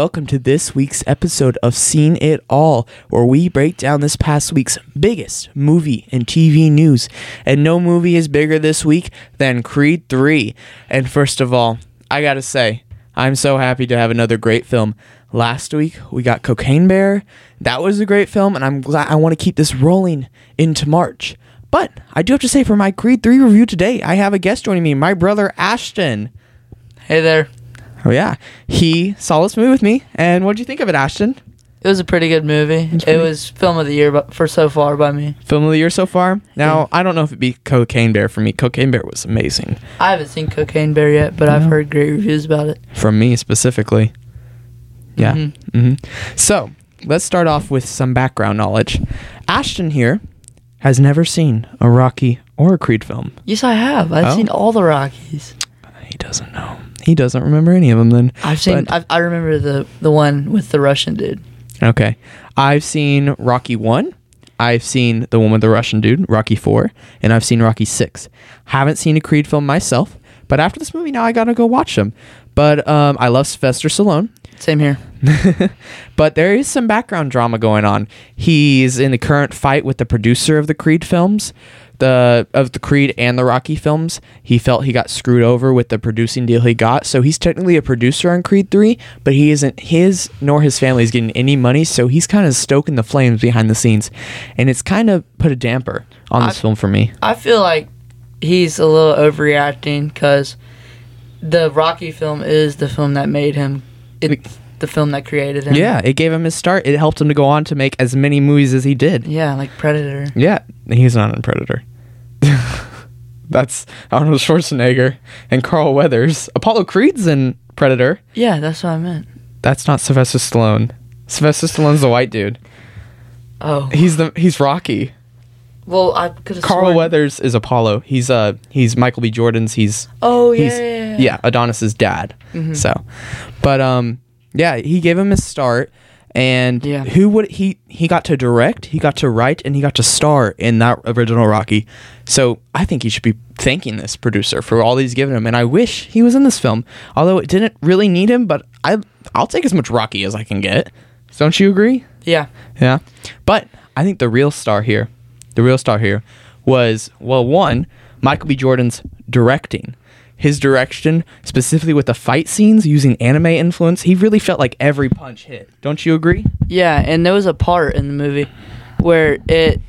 welcome to this week's episode of Seen It All, where we break down this past week's biggest movie and TV news. And no movie is bigger this week than Creed 3. And first of all, I gotta say, I'm so happy to have another great film. Last week we got Cocaine Bear. That was a great film, and I'm glad I want to keep this rolling into March. But I do have to say, for my Creed 3 review today, I have a guest joining me, my brother Ashton. Hey there. Oh yeah, he saw this movie with me, and what would you think of it, Ashton? It was a pretty good movie. It was film of the year for so far by me. Film of the year so far. Now I don't know if it'd be Cocaine Bear for me. Cocaine Bear was amazing I haven't seen Cocaine Bear yet, but I've heard great reviews about it. from me specifically. Yeah. Mhm. hmm So let's start off with some background knowledge. Ashton here has never seen a Rocky or a Creed film. Yes, I have. I've Oh. seen all the Rockies. He doesn't know. He doesn't remember any of them. Then I've seen. But- I've, I remember the the one with the Russian dude. Okay. I've seen Rocky 1. I've seen the one with the Russian dude, Rocky 4, and I've seen Rocky 6. Haven't seen a Creed film myself, but after this movie now I got to go watch them. But um, I love Sylvester Stallone. Same here. but there is some background drama going on. He's in the current fight with the producer of the Creed films, the of the Creed and the Rocky films. He felt he got screwed over with the producing deal he got, so he's technically a producer on Creed 3, but he isn't his nor his family is getting any money, so he's kind of stoking the flames behind the scenes. And it's kind of put a damper on this I- film for me. I feel like he's a little overreacting because the Rocky film is the film that made him. It's the film that created him. Yeah, it gave him his start. It helped him to go on to make as many movies as he did. Yeah, like Predator. Yeah, he's not in Predator. That's Arnold Schwarzenegger and Carl Weathers. Apollo Creed's in Predator. Yeah, that's what I meant. That's not Sylvester Stallone. Sylvester Stallone's the white dude. Oh, He's the he's Rocky. well, I could have. Carl Weathers is Apollo. He's uh he's Michael B. Jordan's. He's Oh yeah, he's yeah, yeah. yeah Adonis's dad. Mhm. So, but um yeah, he gave him his start. And Yeah. who would he he got to direct, he got to write, and he got to star in that original Rocky. So I think he should be thanking this producer for all he's given him. And I wish he was in this film, although it didn't really need him. But I I'll take as much Rocky as I can get. Don't you agree? Yeah. Yeah. But I think the real star here, the real star here was, well, one, Michael B. Jordan's directing. His direction, specifically with the fight scenes using anime influence, he really felt like every punch hit. Don't you agree? Yeah, and there was a part in the movie where it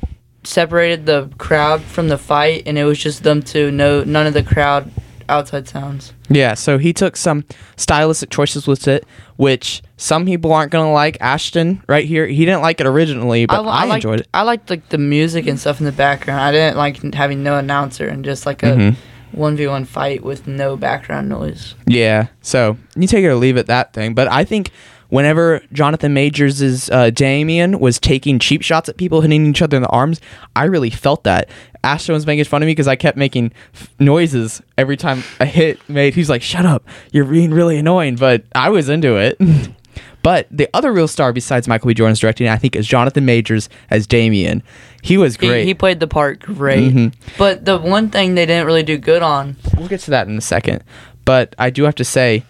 separated the crowd from the fight, and it was just them two. No, none of the crowd outside sounds. Yeah, so he took some stylistic choices with it, which some people aren't going to like. Ashton, right here, he didn't like it originally, but I, liked, enjoyed it. I liked like the music and stuff in the background. I didn't like having no announcer and just like a Mhm. one v one fight with no background noise. Yeah, so you take it or leave it that thing. But I think whenever Jonathan Majors' uh, Damien was taking cheap shots at people hitting each other in the arms, I really felt that. Ashton was making fun of me because I kept making f- noises every time a hit made. He's like, "Shut up, you're being really annoying," but I was into it. but the other real star besides Michael B. Jordan's directing, I think, is Jonathan Majors as Damien. He was great. he played the part great. Mhm. But the one thing they didn't really do good on. we'll get to that in a second. But I do have to say,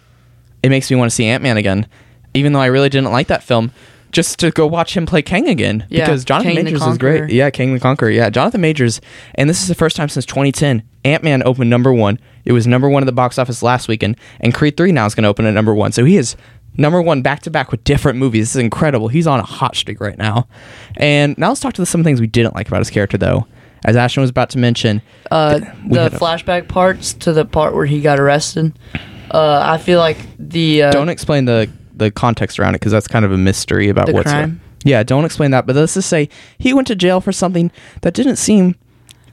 it makes me want to see Ant Man again, even though I really didn't like that film. Just to go watch him play Kang again Yeah, because Jonathan Kang Majors is great. Yeah, Kang the Conqueror. Yeah, Jonathan Majors, and this is the first time since 2010 Ant Man opened number one. It was number one at the box office last weekend, and Creed Three now is going to open at number one. So he is number one back to back with different movies. This is incredible. He's on a hot streak right now. And now let's talk to some things we didn't like about his character, though. As Ashton was about to mention, Uh, the had a- flashback parts to the part where he got arrested. Uh, I feel like the uh, don't explain the the context around it because that's kind of a mystery about The what's crime? yeah don't explain that but let's just say he went to jail for something that didn't seem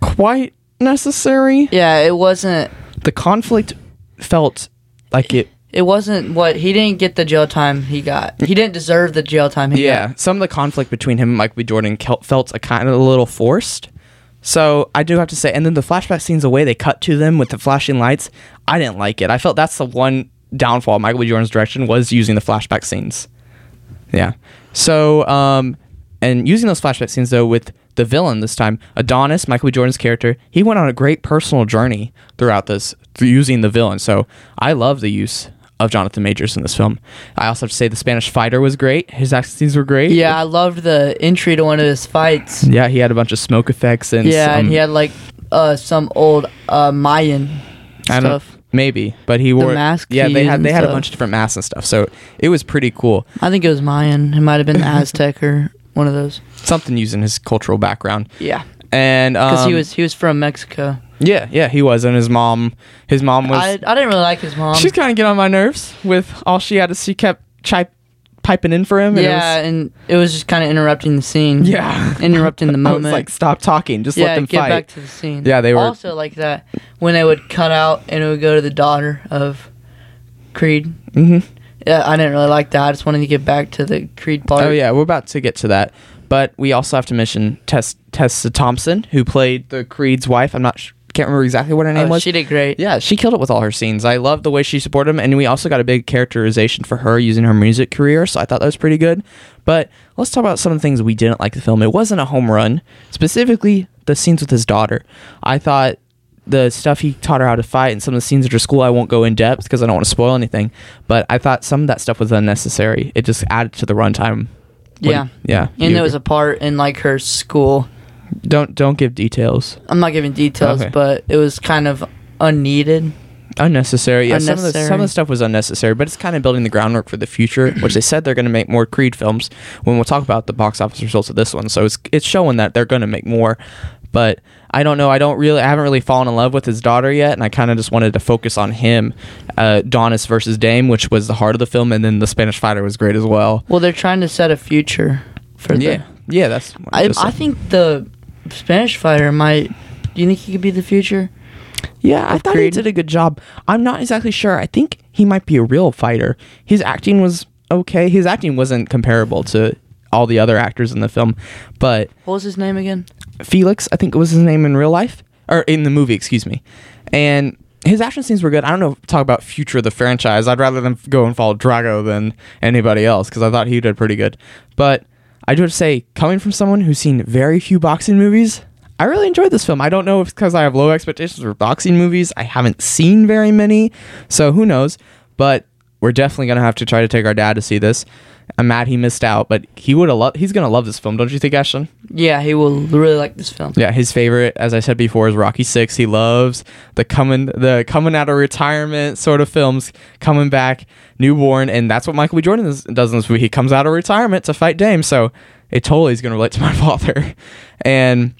quite necessary yeah, it wasn't. the conflict felt like it It wasn't what he didn't get the jail time he got. He didn't deserve the jail time he yeah got. some of the conflict between him and michael b jordan kel- felt a kind of a little forced so i do have to say and then the flashback scenes the way they cut to them with the flashing lights i didn't like it i felt that's the one downfall of michael b jordan's direction was using the flashback scenes Yeah. So, um, and using those flashback scenes though with the villain this time, Adonis, Michael B. Jordan's character, he went on a great personal journey throughout this through using the villain. So I love the use of Jonathan Majors in this film. I also have to say the Spanish fighter was great. His action scenes were great. Yeah, I loved the entry to one of his fights. Yeah, he had a bunch of smoke effects and yeah, and he had like uh, some old uh, Mayan stuff. Maybe, but he wore mask Yeah, they had they had a bunch of different masks and stuff. So it was pretty cool. I think it was Mayan. It might have been Aztec or one of those. Something using his cultural background. Yeah, And because um, he was he was from Mexico. Yeah, yeah, he was, and his mom, his mom was. I, I didn't really like his mom. she's kind of getting on my nerves with all she had to. She kept chi- piping in for him. And yeah, It and it was just kind of interrupting the scene. yeah. interrupting the was moment. like, stop talking. Just yeah, let them get fight. back to the scene. Yeah, they were- also like that when they would cut out and it would go to the daughter of Creed. hmm Yeah, I didn't really like that. I just wanted to get back to the Creed part. Oh yeah, we're about to get to that, but we also have to mention Tess Tessa Thompson, who played the Creed's wife. I'm not sh- can't remember exactly what her name Oh, was. she did great. Yeah, she killed it with all her scenes. I love the way she supported him, and we also got a big characterization for her using her music career, so I thought that was pretty good. But let's talk about some of the things we didn't like the film. It wasn't a home run, specifically the scenes with his daughter. I thought the stuff he taught her how to fight and some of the scenes at her school, I won't go in depth because I don't want to spoil anything. But I thought some of that stuff was unnecessary. It just added to the runtime. Yeah. yeah. And there was a part in like her school. Don't don't give details. I'm not giving details, Okay. but it was kind of unneeded. Unnecessary. Yeah, some of the some of Unnecessary. the stuff was unnecessary, but it's kind of building the groundwork for the future, which they said they're going to make more Creed films. When we'll talk about the box office results of this one, so it's it's showing that they're going to make more. But I don't know. I don't really. I haven't really fallen in love with his daughter yet, and I kind of just wanted to focus on him. Uh, Donis versus Dame, which was the heart of the film, and then the Spanish Fighter was great as well. Well, they're trying to set a future for Yeah, the. yeah. That's. I, just I think the Spanish fighter might. Do you think he could be the future? Yeah, I thought he did a good job. I'm not exactly sure. I think he might be a real fighter. His acting was okay. His acting wasn't comparable to all the other actors in the film, but What was his name again? Felix, I think it was his name in real life or in the movie, excuse me. And his action scenes were good. I don't know. Talk about future of the franchise. I'd rather them go and follow Drago than anybody else because I thought he did pretty good. But I do have to say, coming from someone who's seen very few boxing movies, I really enjoyed this film. I don't know if it's because I have low expectations for boxing movies. I haven't seen very many, so who knows? But we're definitely gonna have to try to take our dad to see this. I'm mad he missed out, but he would have loved. He's gonna love this film, don't you think, Ashton? Yeah, he will really like this film. Yeah, his favorite, as I said before, is Rocky Six. He loves the coming the coming out of retirement sort of films, coming back, newborn, and that's what Michael B. Jordan is, does in this movie. He comes out of retirement to fight Dame, so it totally is going to relate to my father. And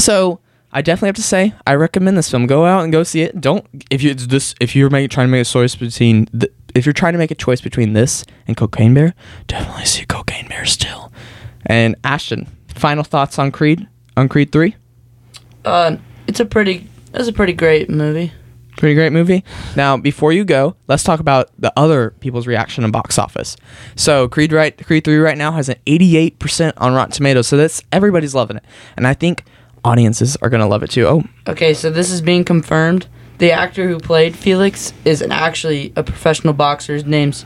so I definitely have to say I recommend this film. Go out and go see it. Don't if you it's this if you're make, trying to make a choice between the, if you're trying to make a choice between this and Cocaine Bear, definitely see Cocaine Bear still. And Ashton, final thoughts on Creed on Creed Three. Uh, it's a pretty. It's a pretty great movie. Pretty great movie. Now, before you go, let's talk about the other people's reaction in box office. So, Creed right, Creed Three right now has an 88% on Rotten Tomatoes. So that's everybody's loving it, and I think audiences are gonna love it too. Oh, Okay, so this is being confirmed. The actor who played Felix is an, actually a professional boxer. His name's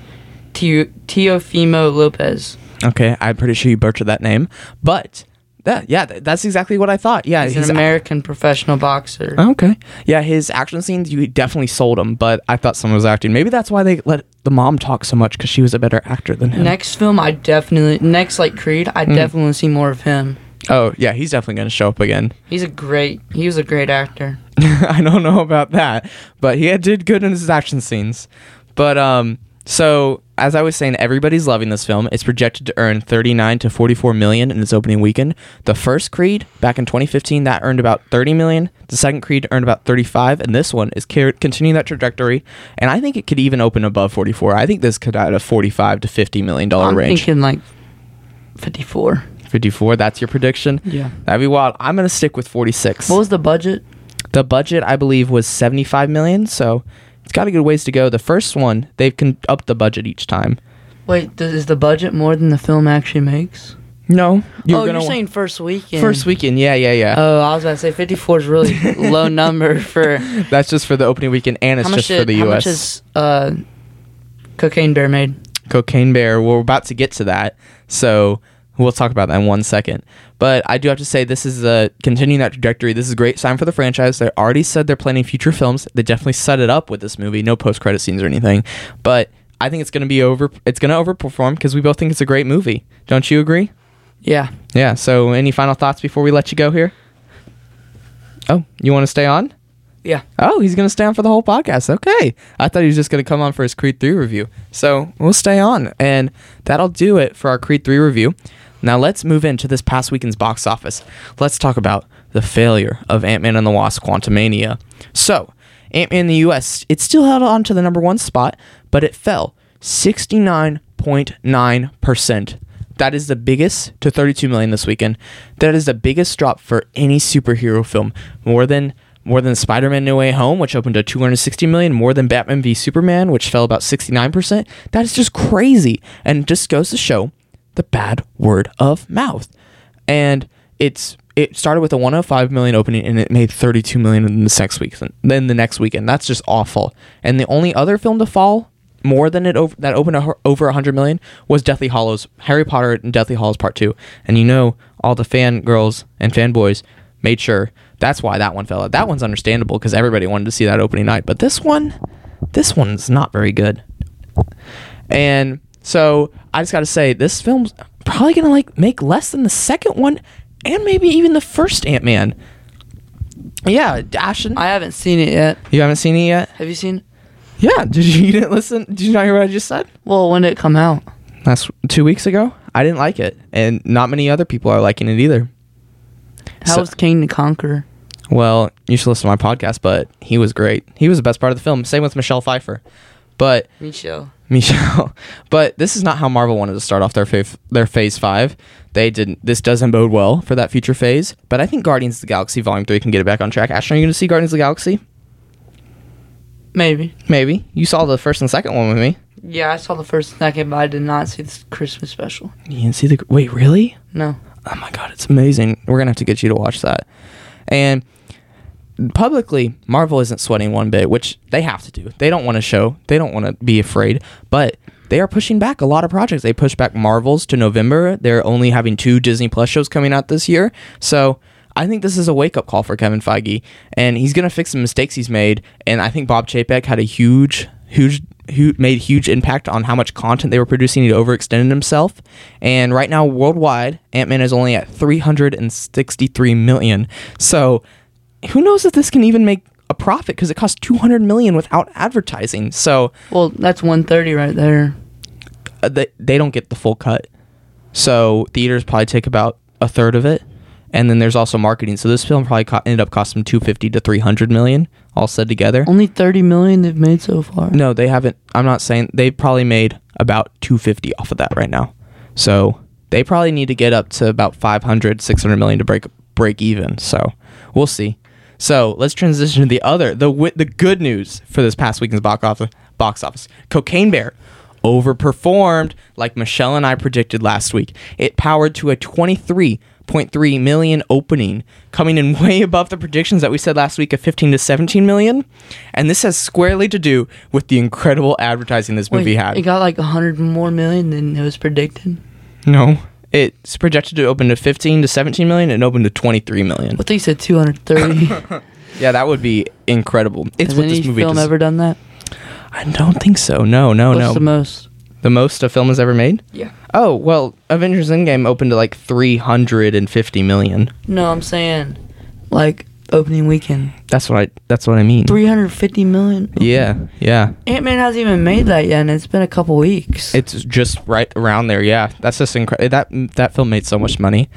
Teo- Teofimo Lopez. okay. I'm pretty sure you butchered that name, but that yeah, th- that's exactly what I thought. Yeah, He's an American professional boxer. Okay. Yeah, his action scenes, you definitely sold him, but I thought someone was acting. Maybe that's why they let the mom talk so much because she was a better actor than him. Next film, I definitely next like Creed, I Mm. definitely want to see more of him. Oh, yeah, he's definitely going to show up again. He's a great. He was a great actor. I don't know about that, but he did good in his action scenes. But um, so as I was saying, everybody's loving this film. It's projected to earn 39 to 44 million in its opening weekend. The first Creed back in 2015 that earned about 30 million. The second Creed earned about 35, and this one is car- continuing that trajectory. And I think it could even open above 44. I think this could add a 45 to 50 million dollar I'm range. thinking like fifty-four. 54. That's your prediction. Yeah. That'd be wild. I'm gonna stick with 46. What was the budget? The budget, I believe, was 75 million, so it's got a good ways to go. The first one, they've con- upped the budget each time. Wait, th- is the budget more than the film actually makes? No, oh, you're saying first weekend. first weekend? Yeah, yeah, yeah. Oh, I was about to say 54 is really low number for That's just for the opening weekend, and it's just for the U.S. how much is uh, Cocaine Bear made? Cocaine Bear. We're about to get to that, so We'll talk about that in one second. But I do have to say, this is uh, continuing that trajectory. This is a great sign for the franchise. They already said they're planning future films. They definitely set it up with this movie. No post credit scenes or anything. But I think it's going to be over. It's going to overperform because we both think it's a great movie. Don't you agree? Yeah. Yeah. So, any final thoughts before we let you go here? Oh, you want to stay on? Yeah. Oh, he's going to stay on for the whole podcast. Okay. I thought he was just going to come on for his Creed 3 review. So we'll stay on. And that'll do it for our Creed 3 review. Now let's move into this past weekend's box office. Let's talk about the failure of Ant Man and the Wasp Quantumania. So, Ant Man in the US, it still held on to the number one spot, but it fell 69.9%. That is the biggest to 32 million this weekend. That is the biggest drop for any superhero film. More than more than Spider-Man No Way Home, which opened to 260 million, more than Batman v Superman, which fell about 69%. That is just crazy and just goes to show the bad word of mouth. And it's it started with a 105 million opening and it made 32 million in the next week. Then the next weekend, that's just awful. And the only other film to fall more than it over, that opened a, over 100 million was Deathly Hallows, Harry Potter and Deathly Hallows Part 2. And you know, all the fangirls and fanboys made sure that's why that one fell out. That one's understandable because everybody wanted to see that opening night. But this one, this one's not very good. And so I just got to say, this film's probably gonna like make less than the second one, and maybe even the first Ant Man. Yeah, Ashton, I haven't seen it yet. you haven't seen it yet. Have you seen? Yeah, did you, you didn't listen? Did you not hear what I just said? Well, when did it come out? That's two weeks ago. I didn't like it, and not many other people are liking it either. How So- was King to Conquer? Well, you should listen to my podcast, but he was great. He was the best part of the film. Same with Michelle Pfeiffer. But Michelle. Michelle, but this is not how Marvel wanted to start off their phase, their phase five. They didn't. This doesn't bode well for that future phase. But I think Guardians of the Galaxy Volume Three can get it back on track. Ashton, are you going to see Guardians of the Galaxy? Maybe. Maybe you saw the first and second one with me. Yeah, I saw the first and second, but I did not see the Christmas special. You didn't see the? Wait, really? No. Oh my god, it's amazing. We're gonna have to get you to watch that. And publicly, Marvel isn't sweating one bit, which they have to do. They don't want to show. They don't want to be afraid, but they are pushing back a lot of projects. They pushed back Marvels to November. They're only having two Disney Plus shows coming out this year. So I think this is a wake up call for Kevin Feige, and he's gonna fix the mistakes he's made. And I think Bob Chapek had a huge, huge, hu made huge impact on how much content they were producing. He overextended himself, and right now worldwide, Ant Man is only at 363 million. So who knows if this can even make a profit because it costs 200 million without advertising. So Well, that's 130 right there. uh, they, they don't get the full cut. So theaters probably take about a third of it, and then there's also marketing. So this film probably co- ended up costing 250 to 300 million all said together. Only 30 million they've made so far. No, they haven't. I'm not saying they probably made about 250 off of that right now. So they probably need to get up to about 500, 600 million to break break even. So we'll see. So let's transition to the other the wi- the good news for this past weekend's box office. Box office. Cocaine Bear overperformed like Michelle and I predicted last week. It powered to a 23.3 million opening, coming in way above the predictions that we said last week of 15 to 17 million. And this has squarely to do with the incredible advertising this movie Wait, had. It got like 100 more million than it was predicted. no. It's projected to open to 15 to 17 million and open to 23 million. What thought you said 230. Yeah, that would be incredible. It's Has what any this movie film does. ever done that? I don't think so. No, no, What's no. the most? the most a film has ever made? Yeah. Oh, well, Avengers Endgame opened to like 350 million. No, I'm saying like opening weekend. That's what I that's what I mean. 350 million. Yeah, yeah. Ant Man hasn't even made that yet, and it's been a couple weeks. It's just right around there. Yeah, that's just incredible. That that film made so much money.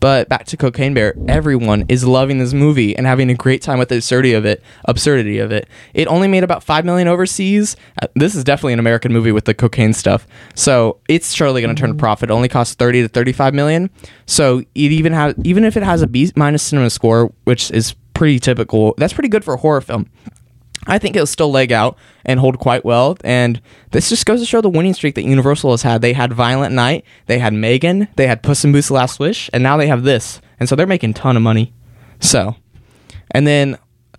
But back to Cocaine Bear, everyone is loving this movie and having a great time with the absurdity of it. Absurdity of it. It only made about five million overseas. Uh, This is definitely an American movie with the cocaine stuff. So it's surely going to turn a profit. It only costs thirty to thirty-five million. So it even has even if it has a B minus cinema score, which is pretty typical. That's pretty good for a horror film. I think it'll still leg out and hold quite well. And this just goes to show the winning streak that Universal has had. They had Violent Night, they had Megan, they had Puss in Boots: Last Wish, and now they have this. And so they're making a ton of money. So, and then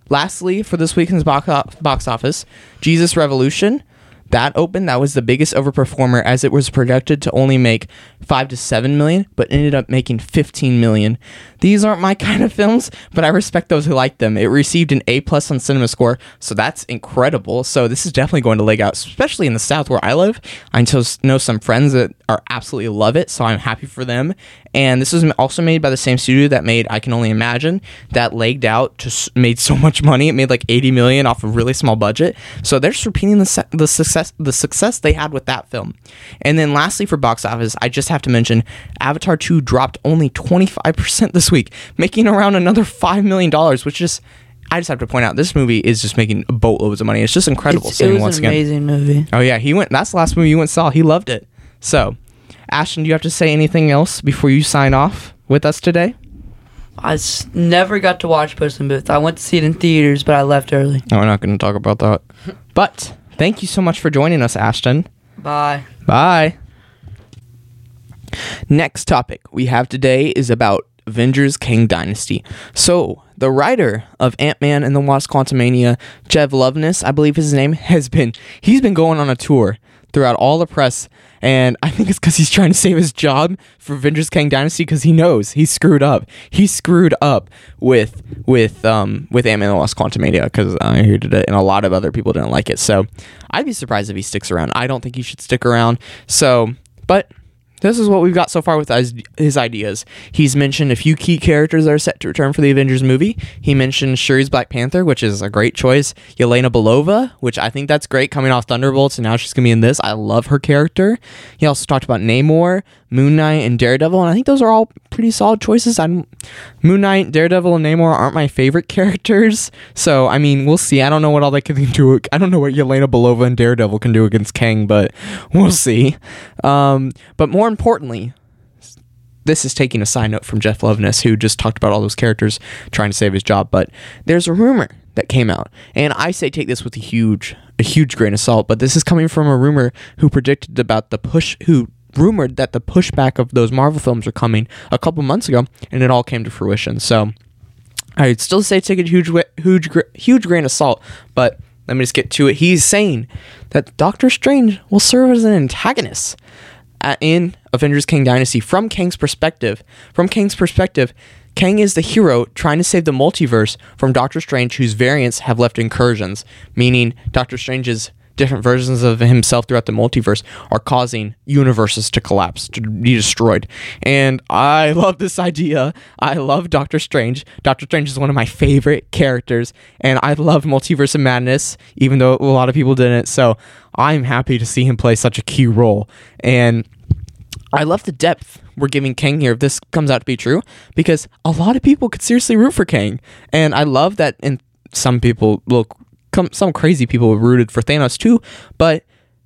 lastly, for this weekend's box, box office, Jesus Revolution. That opened, that was the biggest overperformer as it was projected to only make 5 to 7 million, but ended up making 15 million. These aren't my kind of films, but I respect those who like them. It received an A plus on Cinema Score, so that's incredible. So this is definitely going to leg out, especially in the South where I live. I know some friends that are absolutely love it, so I'm happy for them. And this was also made by the same studio that made I Can Only Imagine, that legged out, just made so much money. It made like 80 million off a really small budget. So they're just repeating the, the success the success they had with that film. And then lastly for box office, I just have to mention Avatar 2 dropped only 25% this week, making around another $5 million, which just I just have to point out this movie is just making boatloads of money. It's just incredible It's, seeing it was once an again. amazing movie. Oh yeah, he went. That's the last movie you went and saw. He loved it. So, Ashton, do you have to say anything else before you sign off with us today? I s- never got to watch Puss in Boots. I went to see it in theaters, but I left early. No, we're not going to talk about that. But thank you so much for joining us, Ashton. Bye. Bye. Next topic we have today is about Avengers Kang Dynasty. So, the writer of Ant Man and the Wasp Quantumania, Jeff Loveness, I believe his name, has been he's been going on a tour throughout all the press, and I think it's because he's trying to save his job for Avengers Kang Dynasty because he knows he screwed up. He screwed up with with um with Ant Man and the Wasp Quantumania because I hated it, and a lot of other people didn't like it. So, I'd be surprised if he sticks around. I don't think he should stick around. So, but this is what we've got so far with his, ideas. He's mentioned a few key characters that are set to return for the Avengers movie. He mentioned Shuri's Black Panther, which is a great choice. Yelena Belova, which I think that's great coming off Thunderbolts, and now she's going to be in this. I love her character. He also talked about Namor, Moon Knight, and Daredevil, and I think those are all pretty solid choices. I'm, Moon Knight, Daredevil, and Namor aren't my favorite characters, so I mean, we'll see. I don't know what all they can do. I don't know what Yelena Belova and Daredevil can do against Kang, but we'll see. Um, but more importantly, this is taking a side note from Jeff Loveness, who just talked about all those characters trying to save his job. But there's a rumor that came out, and I say take this with a huge, a huge grain of salt. But this is coming from a rumor who predicted about the push, who rumored that the pushback of those Marvel films are coming a couple months ago, and it all came to fruition. So I'd still say take a huge, huge, huge grain of salt, but let me just get to it. He's saying that Doctor Strange will serve as an antagonist uh, in Avengers Kang Dynasty from Kang's perspective. From Kang's perspective, Kang is the hero trying to save the multiverse from Doctor Strange, whose variants have left incursions, meaning Doctor Strange's different versions of himself throughout the multiverse are causing universes to collapse, to be destroyed. And I love this idea. I love Doctor Strange. Doctor Strange is one of my favorite characters, and I love Multiverse of Madness, even though a lot of people didn't. So I'm happy to see him play such a key role. And I love the depth we're giving Kang here if this comes out to be true, because a lot of people could seriously root for Kang. And I love that and some people look come some crazy people rooted for Thanos too, but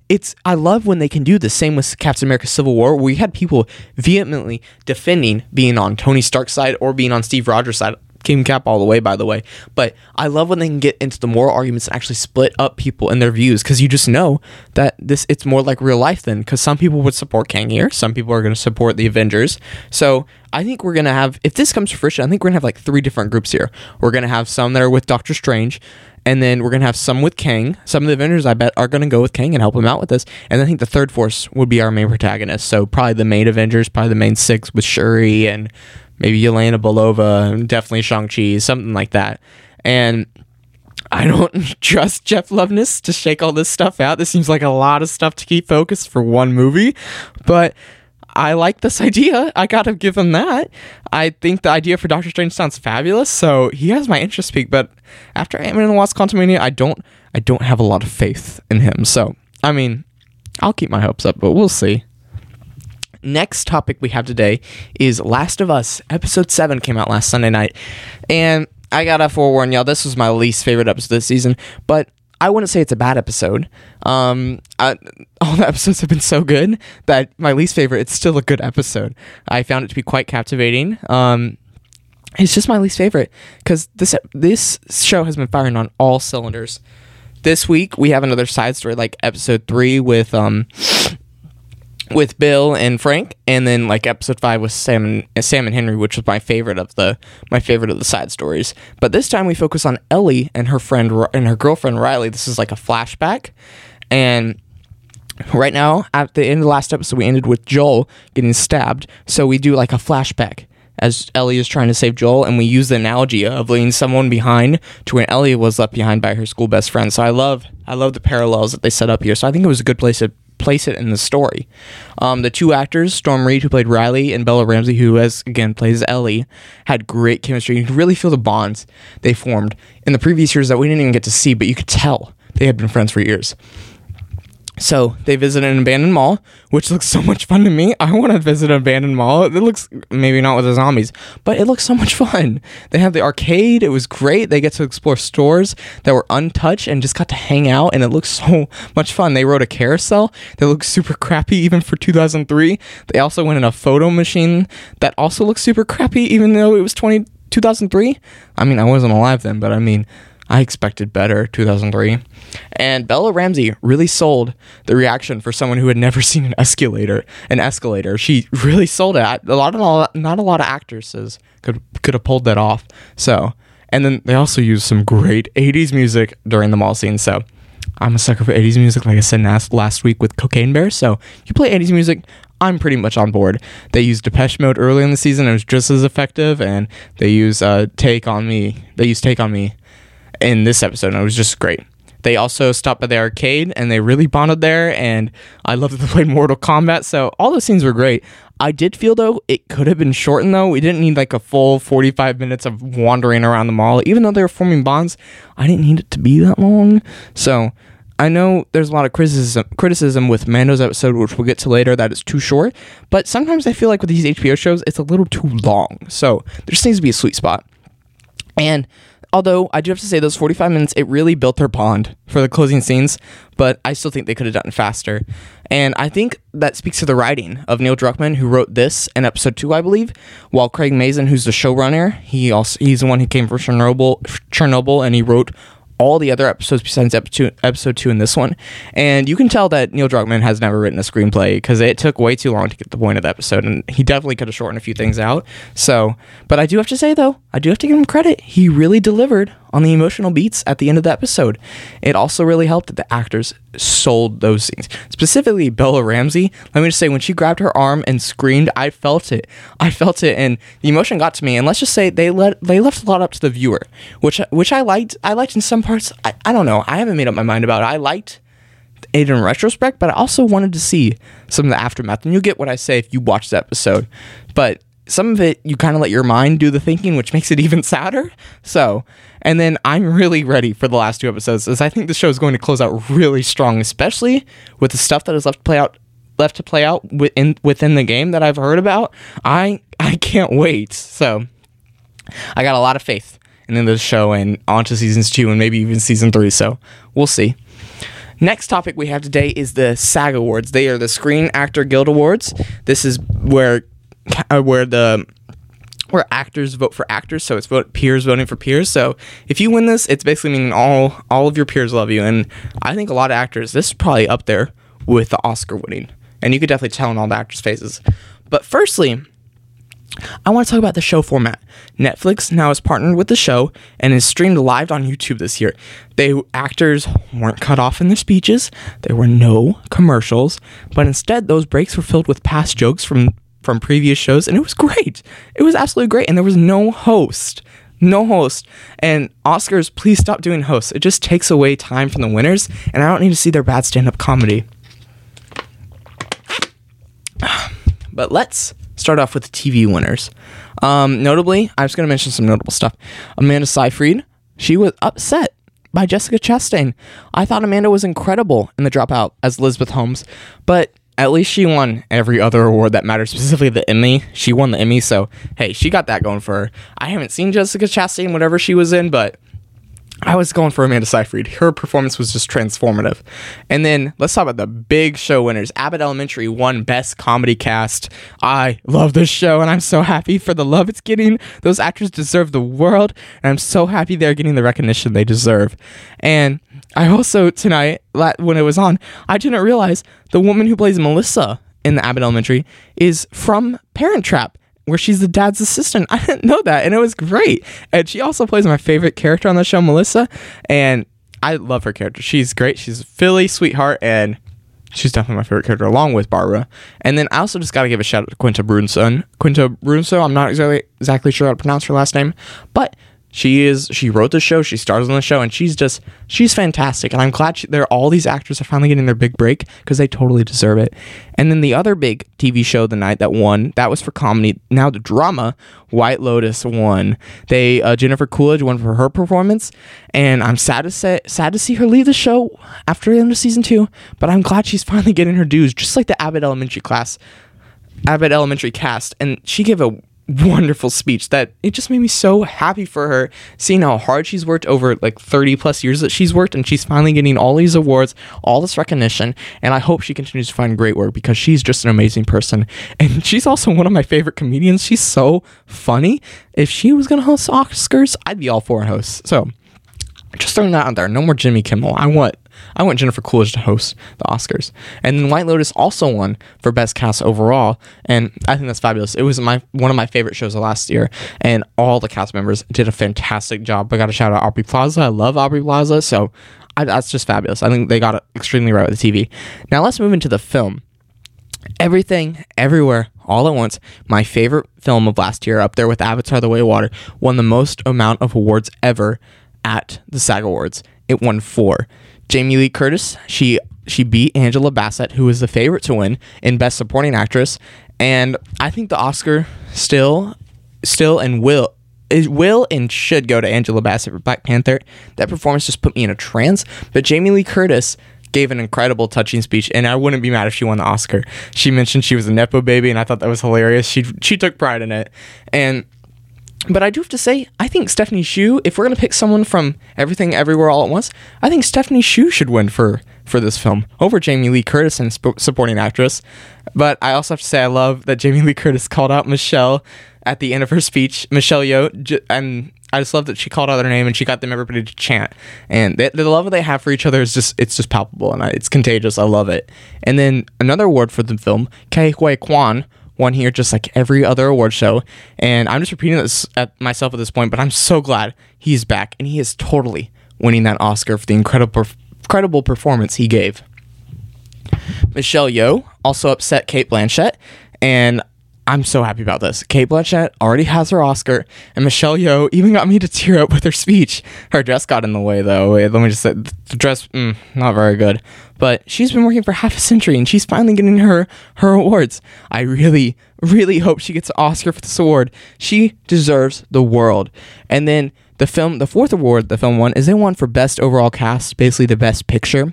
it's I love when they can do the same with Captain America Civil War, where we had people vehemently defending being on Tony Stark's side or being on Steve Rogers' side. King Cap all the way, by the way. But I love when they can get into the moral arguments and actually split up people in their views because you just know that this it's more like real life then. Because some people would support Kang here, some people are going to support the Avengers. So I think we're gonna have if this comes to fruition, I think we're gonna have like three different groups here. We're gonna have some that are with Doctor Strange, and then we're gonna have some with Kang. Some of the Avengers, I bet, are gonna go with Kang and help him out with this. And I think the third force would be our main protagonist. So probably the main Avengers, probably the main six with Shuri and maybe Yelena Belova, and definitely Shang Chi, something like that. And I don't trust Jeff Loveness to shake all this stuff out. This seems like a lot of stuff to keep focused for one movie, but I like this idea. I gotta give him that. I think the idea for Doctor Strange sounds fabulous, so he has my interest peak. But after Ant Man and the Wasp: Quantumania, I don't, I don't have a lot of faith in him. So I mean, I'll keep my hopes up, but we'll see. Next topic we have today is Last of Us. Episode 7 came out last Sunday night. And I gotta forewarn y'all, this was my least favorite episode this season, but I wouldn't say it's a bad episode. Um, I, all the episodes have been so good that my least favorite, it's still a good episode. I found it to be quite captivating. Um, it's just my least favorite because this this show has been firing on all cylinders. This week we have another side story like episode three with um with Bill and Frank, and then like episode five with Sam and uh, Sam and Henry, which was my favorite of the my favorite of the side stories. But this time we focus on Ellie and her friend and her girlfriend Riley. This is like a flashback, and right now at the end of the last episode we ended with joel getting stabbed so we do like a flashback as ellie is trying to save joel and we use the analogy of leaving someone behind to when ellie was left behind by her school best friend so i love i love the parallels that they set up here so i think it was a good place to place it in the story. Um, the two actors storm reed who played riley and bella ramsey who as again plays ellie had great chemistry. You could really feel the bonds they formed. In the previous years that we didn't even get to see but you could tell they had been friends for years so they visit an abandoned mall, which looks so much fun to me. I want to visit an abandoned mall. It looks maybe not with the zombies, but it looks so much fun. They have the arcade. It was great. They get to explore stores that were untouched and just got to hang out, and it looks so much fun. They rode a carousel that looks super crappy even for 2003. They also went in a photo machine that also looks super crappy even though it was 20, 2003. I mean, I wasn't alive then, but I mean, I expected better 2003. And Bella Ramsey really sold the reaction for someone who had never seen an escalator. An escalator. She really sold it. A lot of not a lot of actresses could could have pulled that off. So, and then they also used some great 80s music during the mall scene. So, I'm a sucker for 80s music like I said last week with Cocaine Bear. So, you play 80s music, I'm pretty much on board. They used Depeche Mode early in the season. It was just as effective, and they use uh, Take on Me. They use Take on Me in this episode, and it was just great. They also stopped by the arcade and they really bonded there. And I love that they played Mortal Kombat. So all those scenes were great. I did feel though it could have been shortened though. We didn't need like a full 45 minutes of wandering around the mall. Even though they were forming bonds, I didn't need it to be that long. So I know there's a lot of criticism criticism with Mando's episode, which we'll get to later, that it's too short. But sometimes I feel like with these HBO shows, it's a little too long. So there just needs to be a sweet spot. And although I do have to say those 45 minutes it really built their bond for the closing scenes but i still think they could have done faster. And i think that speaks to the writing of neil druckmann who wrote this in episode 2 i believe. While craig mazin who's the showrunner he also he's the one who came from chernobyl chernobyl and he wrote all the other episodes besides episode, two and this one. And you can tell that Neil Druckmann has never written a screenplay because it took way too long to get the point of the episode. And he definitely could have shortened a few things out. So, but I do have to say, though, I do have to give him credit. He really delivered on the emotional beats at the end of the episode. It also really helped that the actors sold those scenes. Specifically, Bella Ramsey. Let me just say, when she grabbed her arm and screamed, I felt it. I felt it, and the emotion got to me. And let's just say they let they left a lot up to the viewer, which which I liked. I liked in some parts. I, I don't know. I haven't made up my mind about it. I liked it in retrospect, but I also wanted to see some of the aftermath. And you'll get what I say if you watch the episode. But some of it you kind of let your mind do the thinking, which makes it even sadder. So, and then I'm really ready for the last two episodes, as I think the show is going to close out really strong, especially with the stuff that is left to play out left to play out within within the game that I've heard about. I I can't wait. So, I got a lot of faith in this show and onto seasons two and maybe even season three. So, we'll see. Next topic we have today is the SAG Awards. They are the Screen Actor Guild Awards. This is where uh, where the where actors vote for actors, so it's vote peers voting for peers. So if you win this, it's basically meaning all all of your peers love you, and I think a lot of actors. This is probably up there with the Oscar winning, and you could definitely tell in all the actors' faces. But firstly, I want to talk about the show format. Netflix now is partnered with the show and is streamed live on YouTube this year. They actors weren't cut off in their speeches. There were no commercials, but instead those breaks were filled with past jokes from from previous shows, and it was great. It was absolutely great, and there was no host. No host. And Oscars, please stop doing hosts. It just takes away time from the winners, and I don't need to see their bad stand up comedy. But let's start off with the TV winners. Um, notably, I'm just going to mention some notable stuff. Amanda Seyfried, she was upset by Jessica Chastain. I thought Amanda was incredible in The Dropout as Elizabeth Holmes, but at least she won every other award that matters, specifically the Emmy. She won the Emmy, so hey, she got that going for her. I haven't seen Jessica Chastain, whatever she was in, but I was going for Amanda Seyfried. Her performance was just transformative. And then let's talk about the big show winners. Abbott Elementary won Best Comedy Cast. I love this show, and I'm so happy for the love it's getting. Those actors deserve the world, and I'm so happy they're getting the recognition they deserve. And I also tonight when it was on, I didn't realize the woman who plays Melissa in the Abbott Elementary is from Parent Trap, where she's the dad's assistant. I didn't know that, and it was great. And she also plays my favorite character on the show, Melissa, and I love her character. She's great. She's a Philly sweetheart, and she's definitely my favorite character, along with Barbara. And then I also just got to give a shout out to Quinta Brunson. Quinta Brunson, I'm not exactly exactly sure how to pronounce her last name, but she is she wrote the show, she stars on the show, and she's just she's fantastic. And I'm glad she, there all these actors are finally getting their big break because they totally deserve it. And then the other big TV show the night that won that was for comedy. Now the drama, White Lotus won. They uh, Jennifer Coolidge won for her performance, and I'm sad to say sad to see her leave the show after the end of season two. But I'm glad she's finally getting her dues, just like the Abbott Elementary class. Abbott Elementary cast, and she gave a wonderful speech that it just made me so happy for her seeing how hard she's worked over like 30 plus years that she's worked and she's finally getting all these awards all this recognition and i hope she continues to find great work because she's just an amazing person. And she's also one of my favorite comedians. She's so funny. If she was going to host oscars i'd be all for a host. So just throwing that out there. No more jimmy kimmel. I want I want Jennifer Coolidge to host the Oscars. And then White Lotus also won for Best Cast overall, and I think that's fabulous. It was my one of my favorite shows of last year, and all the cast members did a fantastic job. I got to shout out Aubrey Plaza. I love Aubrey Plaza, so I, that's just fabulous. I think they got it extremely right with the TV. Now let's move into the film. Everything, everywhere, all at once. My favorite film of last year, up there with Avatar: The Way of Water, won the most amount of awards ever at the SAG Awards. It won four. Jamie Lee Curtis, she she beat Angela Bassett, who was the favorite to win in Best Supporting Actress, and I think the Oscar still still and will will and should go to Angela Bassett for Black Panther. That performance just put me in a trance. But Jamie Lee Curtis gave an incredible touching speech and I wouldn't be mad if she won the Oscar. She mentioned she was a nepo baby and I thought that was hilarious. She she took pride in it. And but I do have to say, I think Stephanie Hsu, if we're going to pick someone from Everything Everywhere All at Once, I think Stephanie Hsu should win for, for this film over Jamie Lee Curtis and sp- supporting actress. But I also have to say, I love that Jamie Lee Curtis called out Michelle at the end of her speech, Michelle Yeoh, and I just love that she called out her name and she got them everybody to chant. And the, the love that they have for each other is just it's just palpable and I, it's contagious. I love it. And then another award for the film, Ke Huy Quan one here just like every other award show. And I'm just repeating this at myself at this point, but I'm so glad he's back and he is totally winning that Oscar for the incredible incredible performance he gave. Michelle Yeoh also upset Cate Blanchett, and I'm so happy about this. Cate Blanchett already has her Oscar, and Michelle Yeoh even got me to tear up with her speech. Her dress got in the way, though. Let me just say, the dress, mm, not very good. But she's been working for half a century, and she's finally getting her her awards. I really, really hope she gets an Oscar for this award. She deserves the world. And then the film, the fourth award the film won is they won for best overall cast, basically the best picture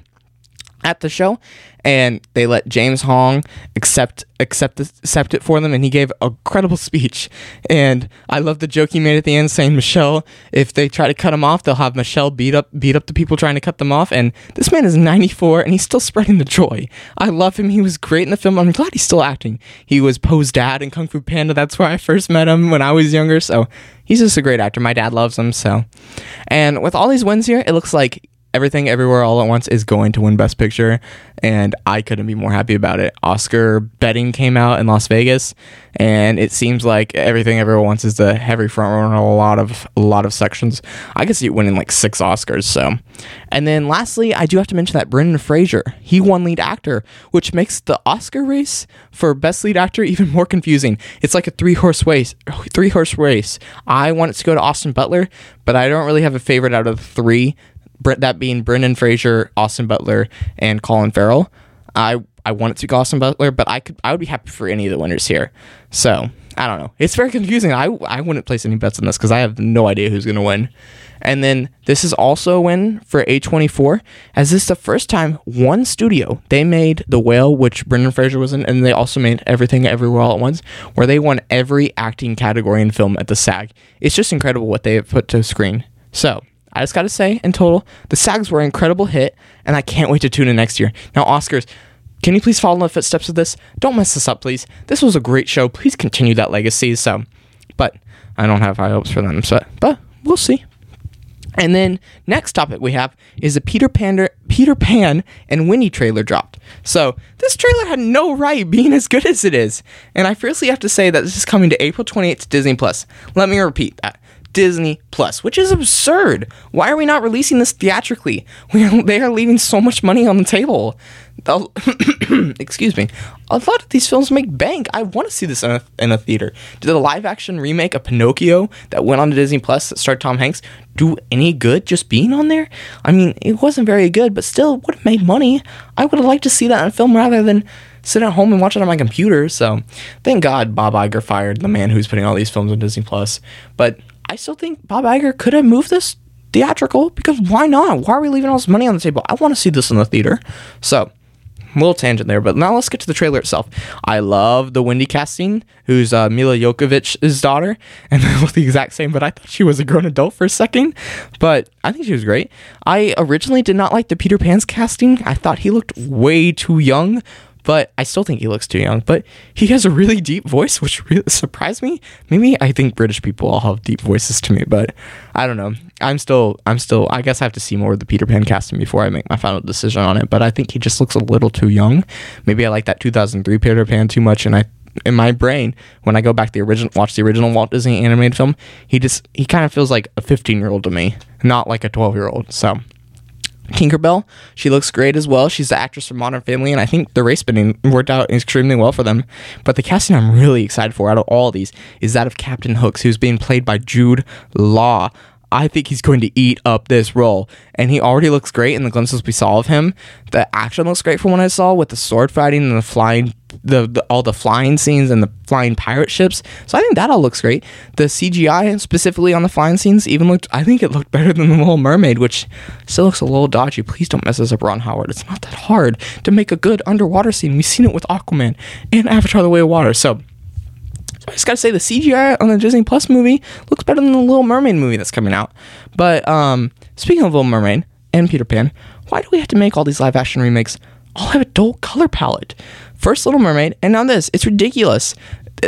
at the show and they let James Hong accept accept accept it for them and he gave a credible speech. And I love the joke he made at the end saying Michelle if they try to cut him off they'll have Michelle beat up beat up the people trying to cut them off. And this man is 94 and he's still spreading the joy. I love him. He was great in the film. I'm glad he's still acting. He was Po's dad in Kung Fu Panda. That's where I first met him when I was younger. So he's just a great actor. My dad loves him so. And with all these wins here it looks like Everything Everywhere All at Once is going to win Best Picture, and I couldn't be more happy about it. Oscar betting came out in Las Vegas, and it seems like Everything Everywhere Once is the heavy front runner in a lot of a lot of sections. I could see it winning like six Oscars. So, and then lastly, I do have to mention that Brendan Fraser he won lead actor, which makes the Oscar race for Best Lead Actor even more confusing. It's like a three horse race. Three horse race. I want it to go to Austin Butler, but I don't really have a favorite out of the three that being Brendan Fraser, Austin Butler, and Colin Farrell. I I want it to go Austin Butler, but I could I would be happy for any of the winners here. So I don't know. It's very confusing. I I wouldn't place any bets on this because I have no idea who's gonna win. And then this is also a win for A24, as this is the first time one studio they made The Whale, which Brendan Fraser was in, and they also made Everything Everywhere All at Once, where they won every acting category in film at the SAG. It's just incredible what they have put to screen. So I just got to say, in total, the SAGs were an incredible hit, and I can't wait to tune in next year. Now, Oscars, can you please follow in the footsteps of this? Don't mess this up, please. This was a great show. Please continue that legacy. So, but I don't have high hopes for them. So, but we'll see. And then next topic we have is a Peter Pan, Peter Pan and Winnie trailer dropped. So this trailer had no right being as good as it is, and I fiercely have to say that this is coming to April 28th to Disney Plus. Let me repeat that Disney Plus, which is absurd. Why are we not releasing this theatrically? We are, they are leaving so much money on the table. excuse me. A lot of these films make bank. I want to see this in a, in a theater. Did the live action remake of Pinocchio that went on to Disney Plus that starred Tom Hanks do any good just being on there? I mean, it wasn't very good, but still would have made money. I would have liked to see that in a film rather than sit at home and watch it on my computer. So, thank God Bob Iger fired the man who's putting all these films on Disney Plus. But I still think Bob Iger could have moved this theatrical because why not? Why are we leaving all this money on the table? I want to see this in the theater. So, little tangent there, but now let's get to the trailer itself. I love the Wendy casting, who's uh, Milla Jovovich's daughter, and they look the exact same, but I thought she was a grown adult for a second. But I think she was great. I originally did not like the Peter Pan's casting. I thought he looked way too young, but I still think he looks too young. But he has a really deep voice, which really surprised me. Maybe I think British people all have deep voices to me, but I don't know. I'm still, I'm still. I guess I have to see more of the Peter Pan casting before I make my final decision on it. But I think he just looks a little too young. Maybe I like that 2003 Peter Pan too much, and I. In my brain, when I go back to the original, watch the original Walt Disney animated film, he just he kind of feels like a 15 year old to me, not like a 12 year old. So Tinkerbell, she looks great as well. She's the actress from Modern Family, and I think the race bending worked out extremely well for them. But the casting I'm really excited for out of all of these is that of Captain Hooks, who's being played by Jude Law. I think he's going to eat up this role. And he already looks great in the glimpses we saw of him. The action looks great from what I saw with the sword fighting and the flying the, the, all the flying scenes and the flying pirate ships. So I think that all looks great. The CGI specifically on the flying scenes even looked I think it looked better than the Little Mermaid, which still looks a little dodgy. Please don't mess this up, Ron Howard. It's not that hard to make a good underwater scene. We've seen it with Aquaman and Avatar: The Way of Water. So so I just gotta say the CGI on the Disney Plus movie looks better than the Little Mermaid movie that's coming out. But um, speaking of Little Mermaid and Peter Pan, why do we have to make all these live action remakes all have a dull color palette? First Little Mermaid, and now this. It's ridiculous.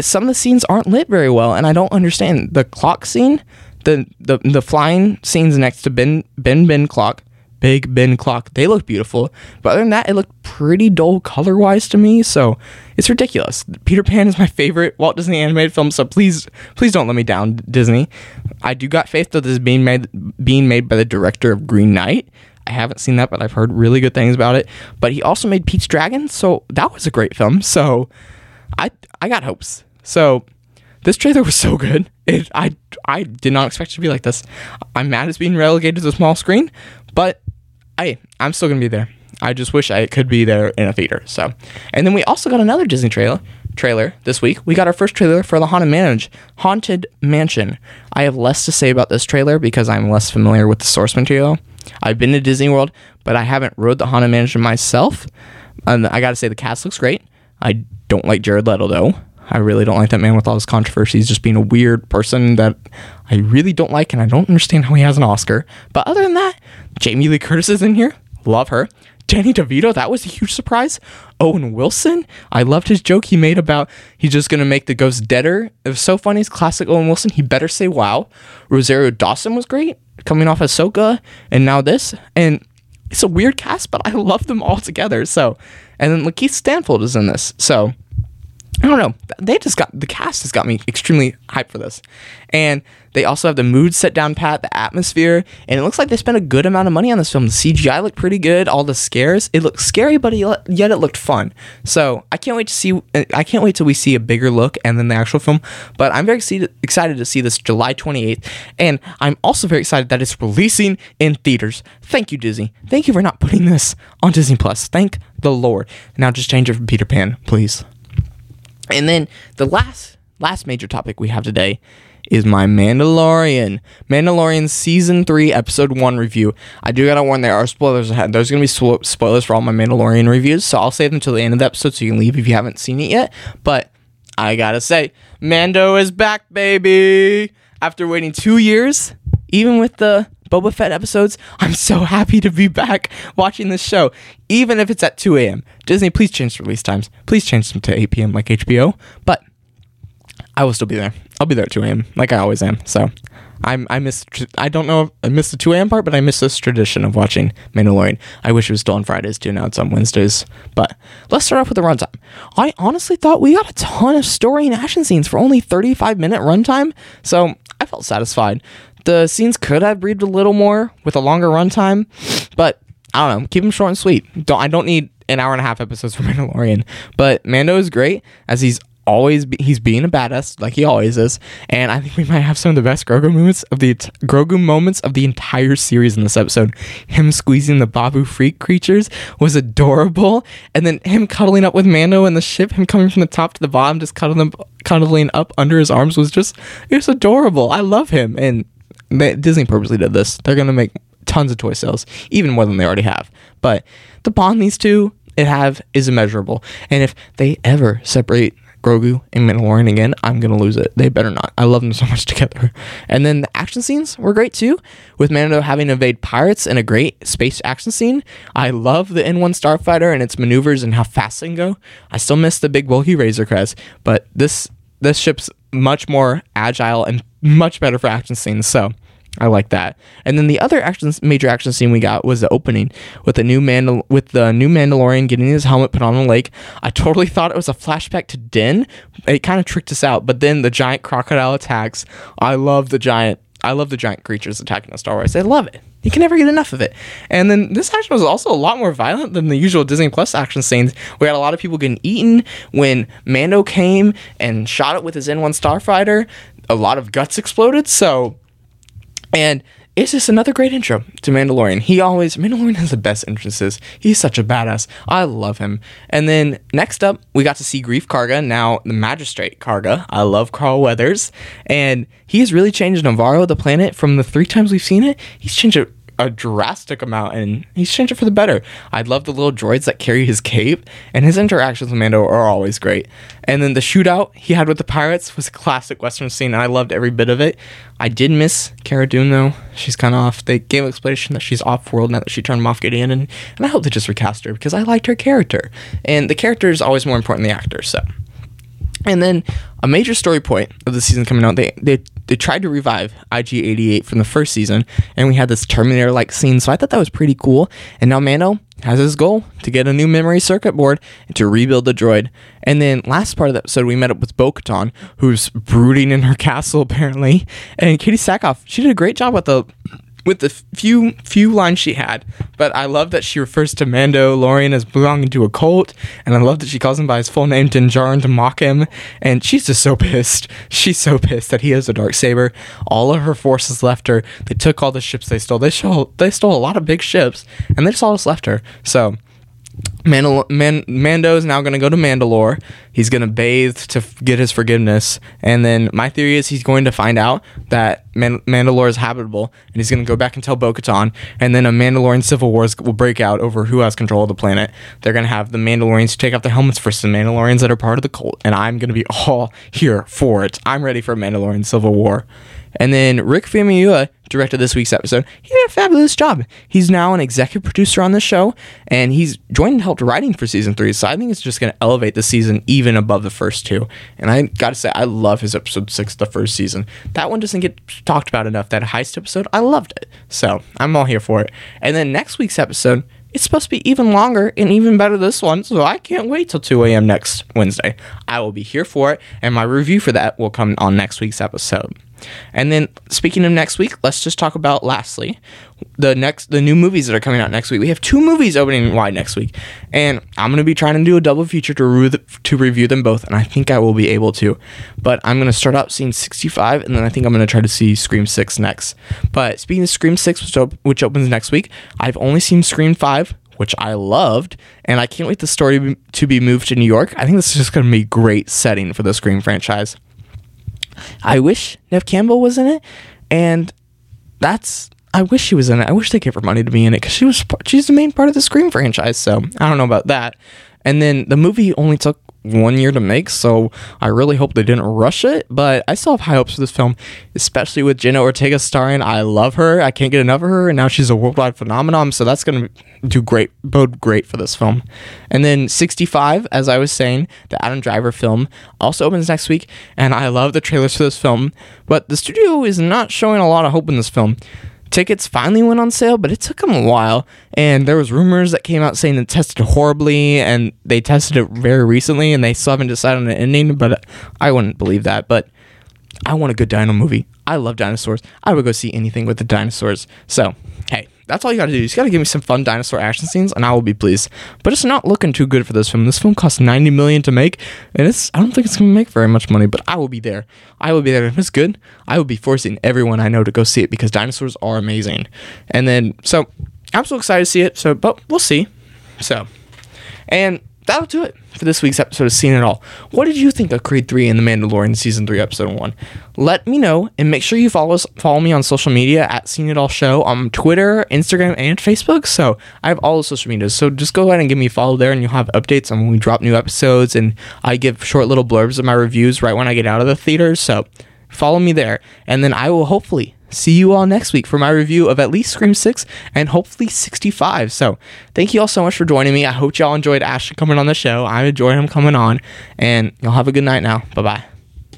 Some of the scenes aren't lit very well, and I don't understand the clock scene, the the, the flying scenes next to Ben Ben Ben clock Big Ben clock. They look beautiful. But other than that, it looked pretty dull color wise to me. So it's ridiculous. Peter Pan is my favorite Walt Disney animated film. So please, please don't let me down, Disney. I do got faith that this is being made being made by the director of Green Knight. I haven't seen that, but I've heard really good things about it. But he also made Pete's Dragon, so that was a great film. So I I got hopes. So this trailer was so good. It I I did not expect it to be like this. I'm mad it's being relegated to the small screen, but I I'm still gonna be there. I just wish I could be there in a theater. So, and then we also got another Disney trailer trailer this week. We got our first trailer for the Haunted Mansion. Haunted Mansion. I have less to say about this trailer because I'm less familiar with the source material. I've been to Disney World, but I haven't rode the Haunted Mansion myself. And I gotta say the cast looks great. I don't like Jared Leto though. I really don't like that man with all his controversies, just being a weird person that I really don't like, and I don't understand how he has an Oscar. But other than that, Jamie Lee Curtis is in here. Love her. Danny DeVito, that was a huge surprise. Owen Wilson, I loved his joke he made about he's just gonna make the ghost deader. It was so funny. It's classic Owen Wilson. He better say wow. Rosario Dawson was great, coming off Ahsoka, and now this. And it's a weird cast, but I love them all together. So, and then Lakeith Stanfield is in this. So I don't know. They just got the cast has got me extremely hyped for this, and they also have the mood set down pat, the atmosphere, and it looks like they spent a good amount of money on this film. The CGI looked pretty good. All the scares, it looked scary, but yet it looked fun. So I can't wait to see. I can't wait till we see a bigger look and then the actual film. But I'm very excited to see this July 28th, and I'm also very excited that it's releasing in theaters. Thank you, Disney. Thank you for not putting this on Disney Plus. Thank the Lord. Now just change it from Peter Pan, please. And then the last last major topic we have today is my Mandalorian. Mandalorian season 3 episode 1 review. I do got to warn there are spoilers ahead. There's going to be spoilers for all my Mandalorian reviews, so I'll save them till the end of the episode so you can leave if you haven't seen it yet. But I got to say, Mando is back, baby. After waiting 2 years, even with the Boba Fett episodes. I'm so happy to be back watching this show, even if it's at 2 a.m. Disney, please change the release times. Please change them to 8 p.m. like HBO. But I will still be there. I'll be there at 2 a.m. like I always am. So I'm I miss I don't know I missed the 2 a.m. part, but I miss this tradition of watching Mandalorian. I wish it was still on Fridays too. Now it's on Wednesdays. But let's start off with the runtime. I honestly thought we got a ton of story and action scenes for only 35 minute runtime. So I felt satisfied. The scenes could have breathed a little more with a longer runtime, but I don't know. Keep them short and sweet. Don't I don't need an hour and a half episodes for Mandalorian. But Mando is great as he's always be, he's being a badass like he always is, and I think we might have some of the best Grogu moments of the Grogu moments of the entire series in this episode. Him squeezing the Babu Frik creatures was adorable, and then him cuddling up with Mando in the ship, him coming from the top to the bottom, just cuddling cuddling up under his arms was just it was adorable. I love him, and they, Disney purposely did this. They're gonna make tons of toy sales, even more than they already have. But the bond these two it have is immeasurable, and if they ever separate Grogu and Mandalorian again, I'm gonna lose it. They better not. I love them so much together. And then the action scenes were great too, with Mando having to evade pirates in a great space action scene. I love the N1 Starfighter and its maneuvers and how fast they can go. I still miss the big bulky Razor Crest, but this this ship's much more agile and much better for action scenes. So I like that. And then the other action, major action scene we got was the opening with the new Mandal- with the new Mandalorian getting his helmet put on the lake. I totally thought it was a flashback to Din. It kind of tricked us out, but then the giant crocodile attacks. I love the giant. I love the giant creatures attacking the Star Wars. I love it. You can never get enough of it. And then this action was also a lot more violent than the usual Disney Plus action scenes. We had a lot of people getting eaten when Mando came and shot it with his N1 Starfighter. A lot of guts exploded. So and it's this another great intro to Mandalorian. He always Mandalorian has the best entrances. He's such a badass. I love him. And then next up, we got to see Greef Karga, now the Magistrate Karga. I love Carl Weathers, and he has really changed Navarro the planet, from the three times we've seen it. He's changed it a drastic amount and he's changed it for the better. I love the little droids that carry his cape and his interactions with Mando are always great. And then the shootout he had with the pirates was a classic western scene and I loved every bit of it. I did miss Cara Dune though. She's kind of off. They gave an explanation that she's off world now that she turned Moff Gideon and, and I hope they just recast her because I liked her character. And the character is always more important than the actor, so and then a major story point of the season coming out, they they, they tried to revive IG88 from the first season, and we had this Terminator like scene. So I thought that was pretty cool. And now Mando has his goal to get a new memory circuit board and to rebuild the droid. And then last part of the episode, we met up with Bo Katan, who's brooding in her castle apparently. And Katee Sackhoff, she did a great job with the with the few few lines she had. But I love that she refers to Mando Lorian as belonging to a cult, and I love that she calls him by his full name Din Djarin to mock him. And she's just so pissed. She's so pissed that he has a dark saber. All of her forces left her. They took all the ships they stole. They stole they stole a lot of big ships, and they just all just left her. So Mandal- Man- Mando is now going to go to Mandalore. He's going to bathe to f- get his forgiveness. And then my theory is he's going to find out that Man- Mandalore is habitable and he's going to go back and tell Bo Katan. And then a Mandalorian civil war will break out over who has control of the planet. They're going to have the Mandalorians take off their helmets for some Mandalorians that are part of the cult. And I'm going to be all here for it. I'm ready for a Mandalorian civil war. And then Rick Famuyiwa directed this week's episode. He did a fabulous job. He's now an executive producer on the show, and he's joined and helped writing for season three. So I think it's just going to elevate the season even above the first two. And I got to say, I love his episode six, the first season. That one doesn't get talked about enough. That heist episode, I loved it. So I'm all here for it. And then next week's episode, it's supposed to be even longer and even better this one, so I can't wait till 2 a.m. next Wednesday. I will be here for it, and my review for that will come on next week's episode. And then speaking of next week, let's just talk about lastly the next the new movies that are coming out next week. We have two movies opening wide next week, and I'm gonna be trying to do a double feature to review, to review them both, and I think I will be able to. But I'm gonna start out seeing 65, and then I think I'm gonna try to see Scream 6 next. But speaking of Scream 6, which, op- which opens next week, I've only seen Scream 5 which I loved, and I can't wait the story to be moved to New York. I think this is just going to be great setting for the Scream franchise. I wish Neve Campbell was in it, and that's I wish she was in it. I wish they gave her money to be in it because she was she's the main part of the Scream franchise. So I don't know about that. And then the movie only took one year to make, so I really hope they didn't rush it. But I still have high hopes for this film, especially with Jenna Ortega starring. I love her. I can't get enough of her, and now she's a worldwide phenomenon. So that's gonna do great, bode great for this film. And then 65, as I was saying, the Adam Driver film also opens next week, and I love the trailers for this film. But the studio is not showing a lot of hope in this film tickets finally went on sale, but it took them a while. And there was rumors that came out saying it tested horribly, and they tested it very recently, and they still haven't decided on an ending. But I wouldn't believe that. But I want a good Dino movie. I love dinosaurs. I would go see anything with the dinosaurs. So, hey, that's all you gotta do. You just gotta give me some fun dinosaur action scenes, and I will be pleased. But it's not looking too good for this film. This film cost ninety million to make, and it's I don't think it's gonna make very much money. But I will be there. I will be there. If it's good, I will be forcing everyone I know to go see it because dinosaurs are amazing. And then, so I'm so excited to see it. So, but we'll see. So, and that'll do it for this week's episode of Seeing It All. What did you think of Creed 3 and The Mandalorian Season 3, Episode 1? Let me know, and make sure you follow us, follow me on social media at Seeing It All Show on Twitter, Instagram, and Facebook. So I have all the social medias. So just go ahead and give me a follow there, and you'll have updates on when we drop new episodes, and I give short little blurbs of my reviews right when I get out of the theaters. So follow me there, and then I will hopefully see you all next week for my review of at least Scream 6 and hopefully 65. So, thank you all so much for joining me. I hope y'all enjoyed Ashton coming on the show. I enjoyed him coming on, and y'all have a good night now. Bye bye.